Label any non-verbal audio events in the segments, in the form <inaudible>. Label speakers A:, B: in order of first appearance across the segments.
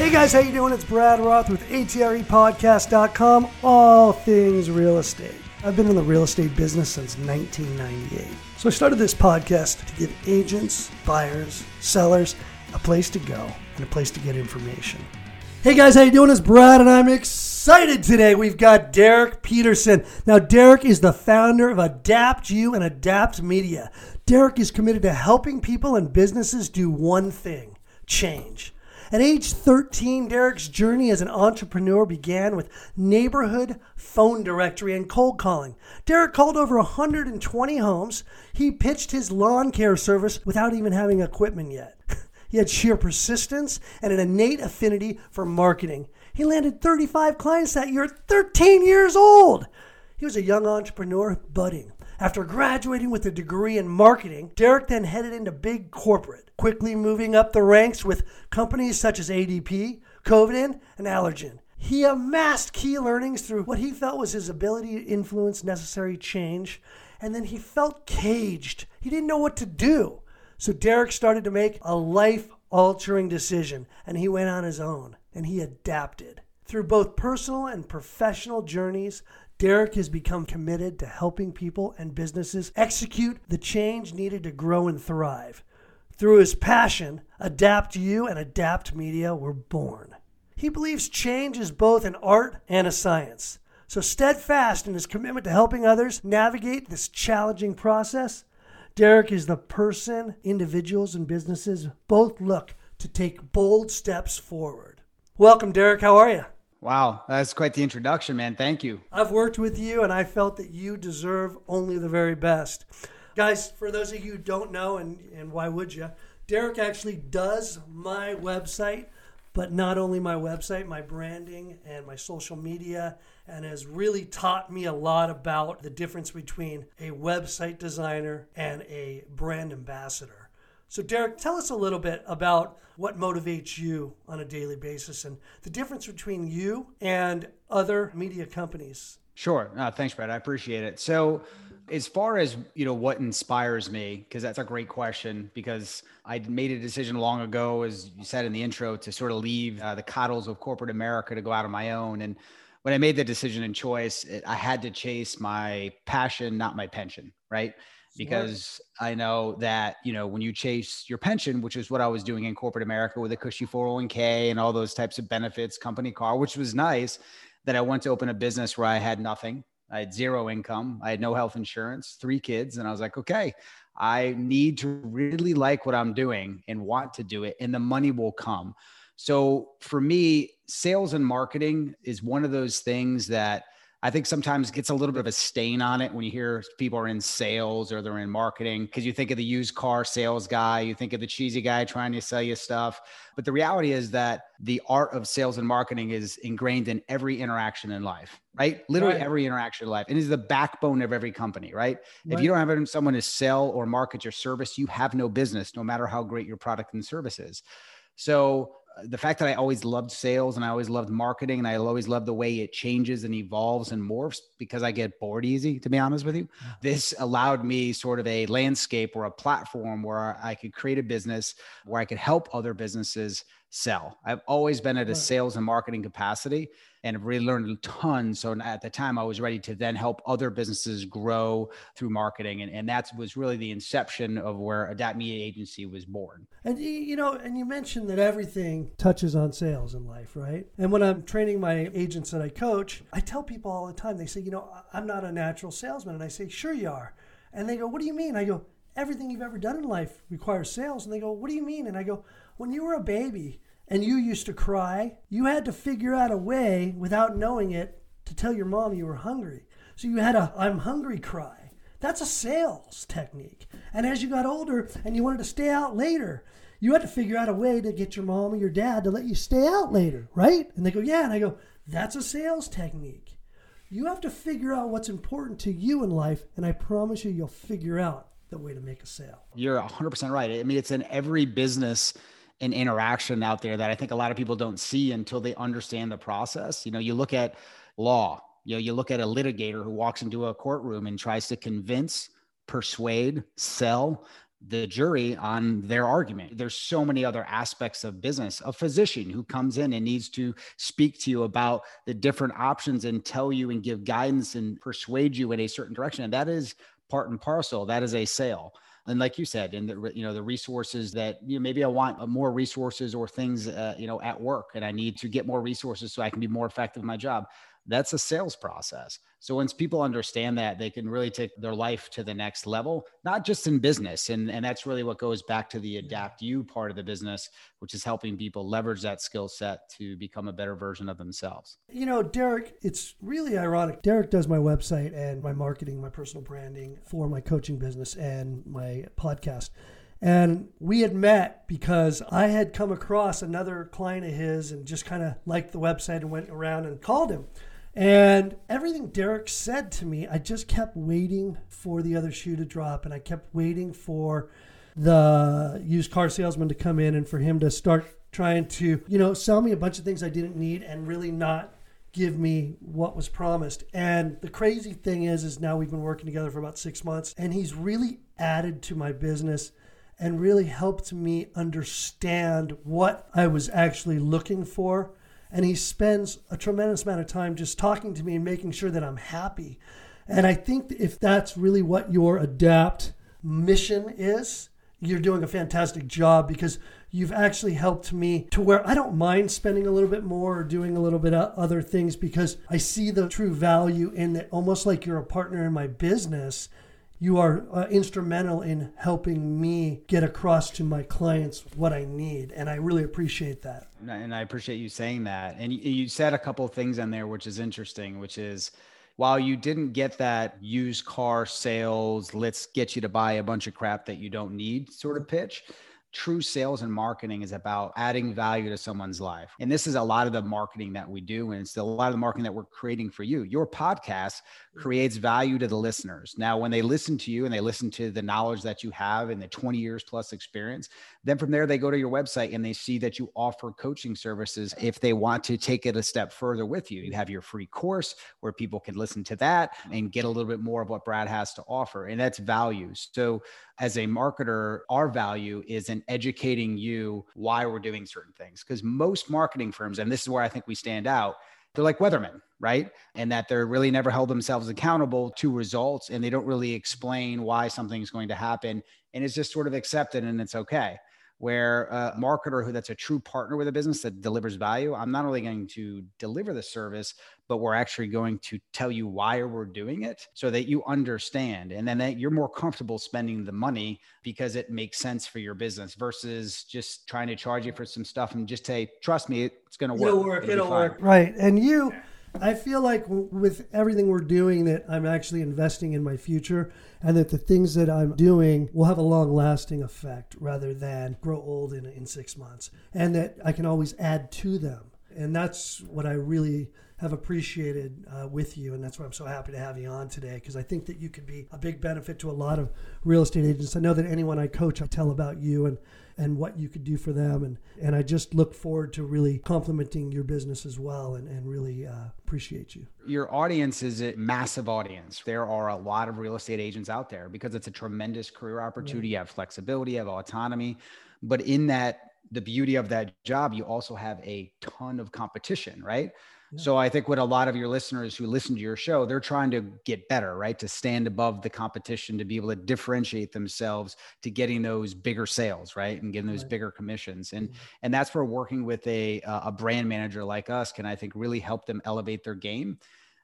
A: Hey guys, how you doing? It's Brad Roth with ATREPodcast.com, all things real estate. I've been in the real estate business since 1998. So I started this podcast to give agents, buyers, sellers a place to go and a place to get information. Hey guys, how you doing? It's Brad and I'm excited today. We've got Derek Peterson. Now Derek is the founder of Adapt You and Adapt Media. Derek is committed to helping people and businesses do one thing, change. At age 13, Derek's journey as an entrepreneur began with neighborhood phone directory and cold calling. Derek called over 120 homes. He pitched his lawn care service without even having equipment yet. <laughs> He had sheer persistence and an innate affinity for marketing. He landed 35 clients that year at 13 years old. He was a young entrepreneur budding. After graduating with a degree in marketing, Derek then headed into big corporate, quickly moving up the ranks with companies such as ADP, Covidien, and Allergan. He amassed key learnings through what he felt was his ability to influence necessary change, and then he felt caged. He didn't know what to do. So Derek started to make a life altering decision, and he went on his own and he adapted. Through both personal and professional journeys, Derek has become committed to helping people and businesses execute the change needed to grow and thrive. Through his passion, Adapt You and Adapt Media were born. He believes change is both an art and a science. So, steadfast in his commitment to helping others navigate this challenging process, Derek is the person individuals and businesses both look to take bold steps forward. Welcome, Derek. How are you?
B: Wow, that's quite the introduction, man. Thank you.
A: I've worked with you and I felt that you deserve only the very best. Guys, for those of you who don't know, and, and why would you, Derek actually does my website, but not only my website, my branding and my social media, and has really taught me a lot about the difference between a website designer and a brand ambassador. So, Derek, tell us a little bit about what motivates you on a daily basis and the difference between you and other media companies.
B: Sure. No, thanks, Brad. I appreciate it. So, as far as you know, what inspires me, because that's a great question. Because I made a decision long ago, as you said in the intro, to sort of leave uh, the coddles of corporate America to go out on my own. And when I made the decision and choice, it, I had to chase my passion, not my pension, right? Because I know that, you know, when you chase your pension, which is what I was doing in corporate America with a cushy 401k and all those types of benefits, company car, which was nice, that I went to open a business where I had nothing. I had zero income. I had no health insurance, three kids. And I was like, okay, I need to really like what I'm doing and want to do it, and the money will come. So for me, sales and marketing is one of those things that I think sometimes it gets a little bit of a stain on it when you hear people are in sales or they're in marketing because you think of the used car sales guy, you think of the cheesy guy trying to sell you stuff. But the reality is that the art of sales and marketing is ingrained in every interaction in life, right? Literally right. every interaction in life. And is the backbone of every company, right? right? If you don't have someone to sell or market your service, you have no business, no matter how great your product and service is. So the fact that I always loved sales and I always loved marketing and I always loved the way it changes and evolves and morphs because I get bored easy, to be honest with you. This allowed me sort of a landscape or a platform where I could create a business where I could help other businesses sell. I've always been at a sales and marketing capacity and have really learned a ton. So at the time, I was ready to then help other businesses grow through marketing. And, and that was really the inception of where Adapt Media Agency was born.
A: And, you know, and you mentioned that everything touches on sales in life, right? And when I'm training my agents that I coach, I tell people all the time, they say, you know, I'm not a natural salesman. And I say, sure you are. And they go, what do you mean? I go, everything you've ever done in life requires sales. And they go, what do you mean? And I go, when you were a baby, and you used to cry, you had to figure out a way without knowing it to tell your mom you were hungry. So you had a I'm hungry cry. That's a sales technique. And as you got older and you wanted to stay out later, you had to figure out a way to get your mom or your dad to let you stay out later, right? And they go, Yeah. And I go, That's a sales technique. You have to figure out what's important to you in life, and I promise you, you'll figure out the way to make a sale.
B: You're 100% right. I mean, it's in every business and interaction out there that I think a lot of people don't see until they understand the process. You know, you look at law, you know, you look at a litigator who walks into a courtroom and tries to convince, persuade, sell the jury on their argument. There's so many other aspects of business. A physician who comes in and needs to speak to you about the different options and tell you and give guidance and persuade you in a certain direction. And that is part and parcel. That is a sale and like you said and the you know the resources that you know maybe i want more resources or things uh, you know at work and i need to get more resources so i can be more effective in my job that's a sales process. So once people understand that, they can really take their life to the next level, not just in business. And, and that's really what goes back to the adapt you part of the business, which is helping people leverage that skill set to become a better version of themselves.
A: You know, Derek, it's really ironic. Derek does my website and my marketing, my personal branding for my coaching business and my podcast. And we had met because I had come across another client of his and just kind of liked the website and went around and called him. And everything Derek said to me, I just kept waiting for the other shoe to drop, and I kept waiting for the used car salesman to come in and for him to start trying to, you know, sell me a bunch of things I didn't need and really not give me what was promised. And the crazy thing is, is now we've been working together for about six months, and he's really added to my business and really helped me understand what I was actually looking for and he spends a tremendous amount of time just talking to me and making sure that I'm happy. And I think if that's really what your adapt mission is, you're doing a fantastic job because you've actually helped me to where I don't mind spending a little bit more or doing a little bit of other things because I see the true value in that almost like you're a partner in my business you are uh, instrumental in helping me get across to my clients what I need. And I really appreciate that.
B: And I appreciate you saying that. And you said a couple of things in there, which is interesting, which is while you didn't get that used car sales, let's get you to buy a bunch of crap that you don't need sort of pitch true sales and marketing is about adding value to someone's life. And this is a lot of the marketing that we do. And it's a lot of the marketing that we're creating for you. Your podcast Mm. creates value to the listeners. Now, when they listen to you and they listen to the knowledge that you have and the 20 years plus experience, then from there, they go to your website and they see that you offer coaching services if they want to take it a step further with you. You have your free course where people can listen to that mm. and get a little bit more of what Brad has to offer. And that's value. So, as a marketer, our value is in educating you why we're doing certain things. Because most marketing firms, and this is where I think we stand out, they're like weathermen, right? And that they're really never held themselves accountable to results and they don't really explain why something's going to happen. And it's just sort of accepted and it's okay where a marketer who that's a true partner with a business that delivers value i'm not only going to deliver the service but we're actually going to tell you why we're doing it so that you understand and then that you're more comfortable spending the money because it makes sense for your business versus just trying to charge you for some stuff and just say trust me it's going to work.
A: it'll work it'll, it'll work. Right and you I feel like with everything we're doing that I'm actually investing in my future and that the things that I'm doing will have a long lasting effect rather than grow old in, in six months and that I can always add to them. And that's what I really have appreciated uh, with you. And that's why I'm so happy to have you on today because I think that you could be a big benefit to a lot of real estate agents. I know that anyone I coach, I tell about you and and what you could do for them. And, and I just look forward to really complimenting your business as well and, and really uh, appreciate you.
B: Your audience is a massive audience. There are a lot of real estate agents out there because it's a tremendous career opportunity. You have flexibility, you have autonomy. But in that, the beauty of that job, you also have a ton of competition, right? So I think what a lot of your listeners who listen to your show, they're trying to get better, right? To stand above the competition, to be able to differentiate themselves to getting those bigger sales, right? And getting those right. bigger commissions. And mm-hmm. and that's where working with a a brand manager like us can I think really help them elevate their game.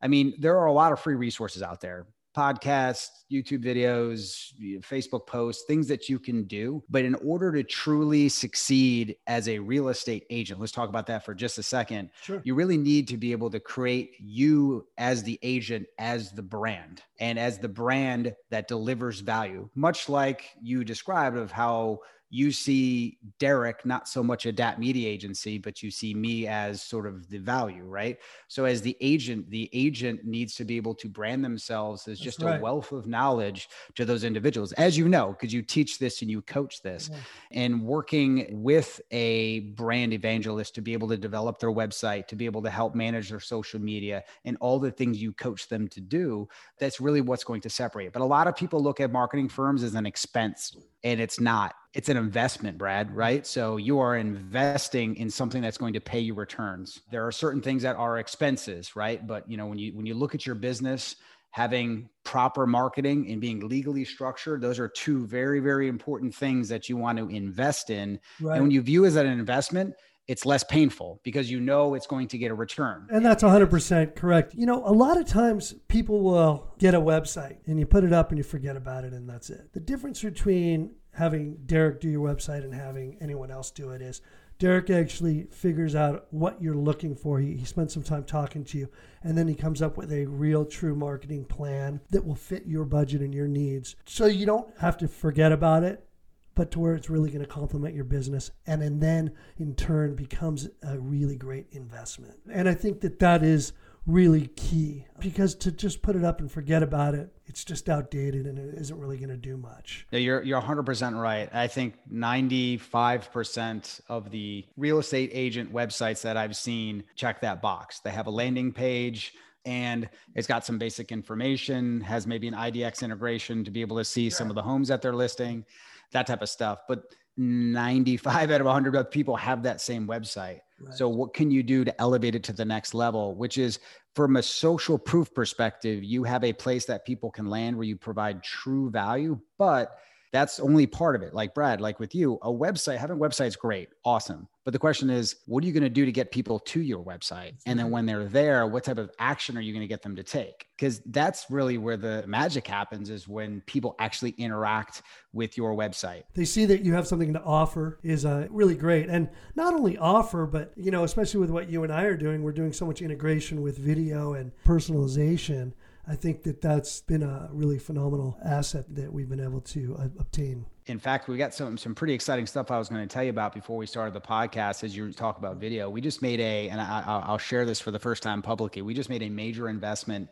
B: I mean, there are a lot of free resources out there podcasts, YouTube videos, Facebook posts, things that you can do. But in order to truly succeed as a real estate agent, let's talk about that for just a second. Sure. You really need to be able to create you as the agent, as the brand, and as the brand that delivers value, much like you described of how you see Derek not so much Adapt media agency, but you see me as sort of the value, right? So as the agent, the agent needs to be able to brand themselves as just right. a wealth of knowledge to those individuals, as you know, because you teach this and you coach this, yeah. and working with a brand evangelist to be able to develop their website, to be able to help manage their social media, and all the things you coach them to do. That's really what's going to separate. But a lot of people look at marketing firms as an expense and it's not it's an investment brad right? So you are investing in something that's going to pay you returns. There are certain things that are expenses right? But you know when you when you look at your business having proper marketing and being legally structured those are two very very important things that you want to invest in. Right. and when you view as an investment it's less painful because you know it's going to get a return.
A: And that's 100% correct. You know, a lot of times people will get a website and you put it up and you forget about it and that's it. The difference between having Derek do your website and having anyone else do it is Derek actually figures out what you're looking for. He, he spends some time talking to you, and then he comes up with a real, true marketing plan that will fit your budget and your needs. So you don't have to forget about it but to where it's really going to complement your business and, and then in turn becomes a really great investment. And I think that that is really key because to just put it up and forget about it, it's just outdated and it isn't really going to do much.
B: Yeah, you're you're 100% right. I think 95% of the real estate agent websites that I've seen check that box. They have a landing page and it's got some basic information, has maybe an IDX integration to be able to see sure. some of the homes that they're listing that type of stuff. But 95 out of 100 people have that same website. Right. So, what can you do to elevate it to the next level? Which is from a social proof perspective, you have a place that people can land where you provide true value, but that's only part of it. Like Brad, like with you, a website, having a website is great, awesome. But the question is, what are you going to do to get people to your website? And then when they're there, what type of action are you going to get them to take? Because that's really where the magic happens is when people actually interact with your website.
A: They see that you have something to offer is uh, really great. And not only offer, but, you know, especially with what you and I are doing, we're doing so much integration with video and personalization I think that that's been a really phenomenal asset that we've been able to uh, obtain.
B: In fact, we got some some pretty exciting stuff I was going to tell you about before we started the podcast. As you talk about video, we just made a, and I, I'll share this for the first time publicly. We just made a major investment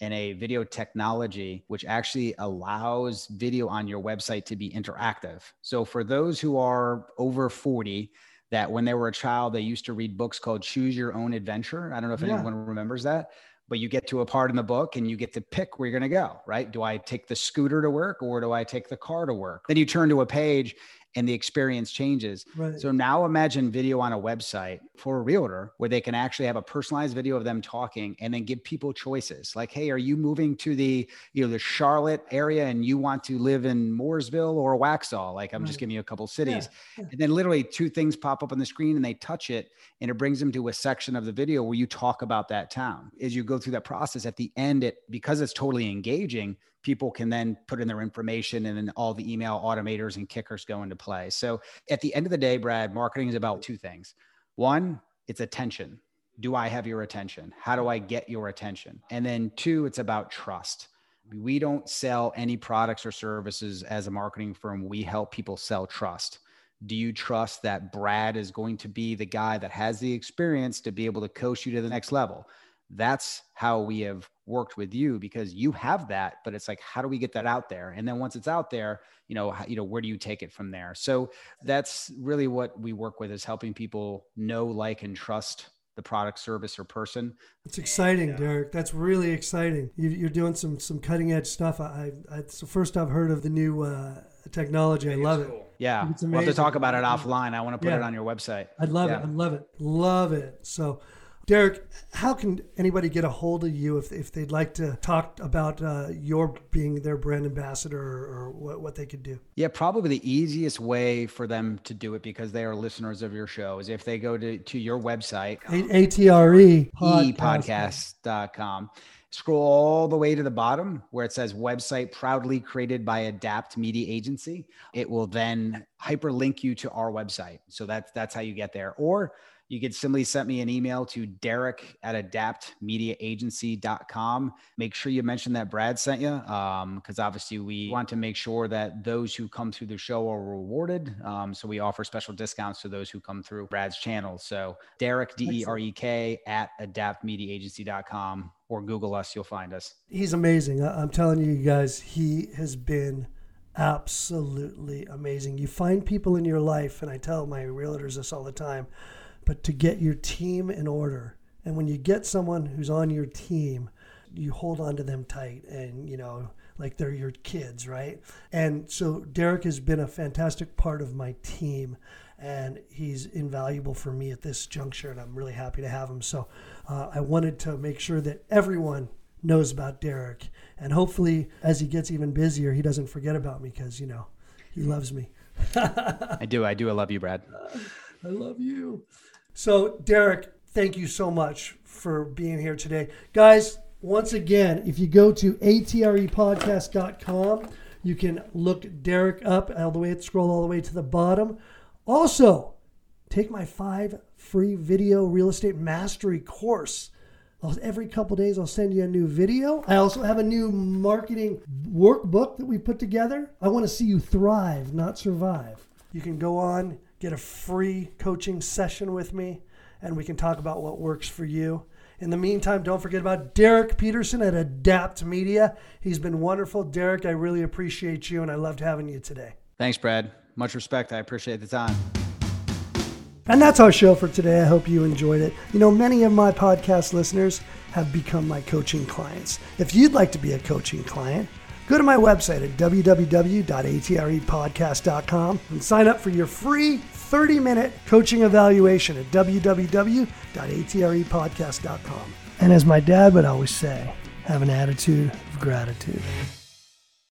B: in a video technology which actually allows video on your website to be interactive. So for those who are over 40 that when they were a child they used to read books called Choose Your Own Adventure. I don't know if yeah. anyone remembers that but you get to a part in the book and you get to pick where you're going to go, right? Do I take the scooter to work or do I take the car to work? Then you turn to a page and the experience changes. Right. So now imagine video on a website for a realtor where they can actually have a personalized video of them talking and then give people choices. Like, hey, are you moving to the, you know, the Charlotte area and you want to live in Mooresville or Waxhaw? Like I'm right. just giving you a couple cities. Yeah. Yeah. And then literally two things pop up on the screen and they touch it and it brings them to a section of the video where you talk about that town. As you go through that process at the end, it because it's totally engaging, people can then put in their information and then all the email automators and kickers go into play. So at the end of the day, Brad, marketing is about two things. One, it's attention. Do I have your attention? How do I get your attention? And then two, it's about trust. We don't sell any products or services as a marketing firm. We help people sell trust. Do you trust that Brad is going to be the guy that has the experience to be able to coach you to the next level? That's how we have worked with you because you have that but it's like how do we get that out there? And then once it's out there you know how, you know where do you take it from there? So that's really what we work with is helping people know like and trust the product service or person.
A: It's exciting yeah. derek. That's really exciting. You, are doing some some cutting edge stuff. I, I it's the first i've heard of the new uh, technology. I love cool. it.
B: yeah. We'll have to talk about it offline. I want to put yeah. it on your website.
A: I'd love yeah. it i love it. Love it. So Derek, how can anybody get a hold of you if, if they'd like to talk about uh, your being their brand ambassador or, or what, what they could do?
B: Yeah, probably the easiest way for them to do it because they are listeners of your show is if they go to, to your website,
A: ATRE
B: podcast.com. Scroll all the way to the bottom where it says website proudly created by Adapt Media Agency. It will then hyperlink you to our website. So that's that's how you get there. Or you could simply send me an email to Derek at adaptmediaagency.com. Make sure you mention that Brad sent you, because um, obviously we want to make sure that those who come through the show are rewarded. Um, so we offer special discounts to those who come through Brad's channel. So Derek, D E R E K, at adaptmediaagency.com or Google us, you'll find us.
A: He's amazing. I'm telling you guys, he has been absolutely amazing. You find people in your life, and I tell my realtors this all the time but to get your team in order. And when you get someone who's on your team, you hold on to them tight and, you know, like they're your kids, right? And so Derek has been a fantastic part of my team and he's invaluable for me at this juncture and I'm really happy to have him. So uh, I wanted to make sure that everyone knows about Derek and hopefully as he gets even busier, he doesn't forget about me because, you know, he loves me. <laughs>
B: I do. I do. I love you, Brad.
A: I love you. So, Derek, thank you so much for being here today. Guys, once again, if you go to atrepodcast.com, you can look Derek up all the way, scroll all the way to the bottom. Also, take my five free video real estate mastery course. Every couple days, I'll send you a new video. I also have a new marketing workbook that we put together. I want to see you thrive, not survive. You can go on get a free coaching session with me, and we can talk about what works for you. In the meantime, don't forget about Derek Peterson at Adapt Media. He's been wonderful. Derek, I really appreciate you, and I loved having you today.
B: Thanks, Brad. Much respect. I appreciate the time.
A: And that's our show for today. I hope you enjoyed it. You know, many of my podcast listeners have become my coaching clients. If you'd like to be a coaching client, Go to my website at www.atrepodcast.com and sign up for your free 30 minute coaching evaluation at www.atrepodcast.com. And as my dad would always say, have an attitude of gratitude.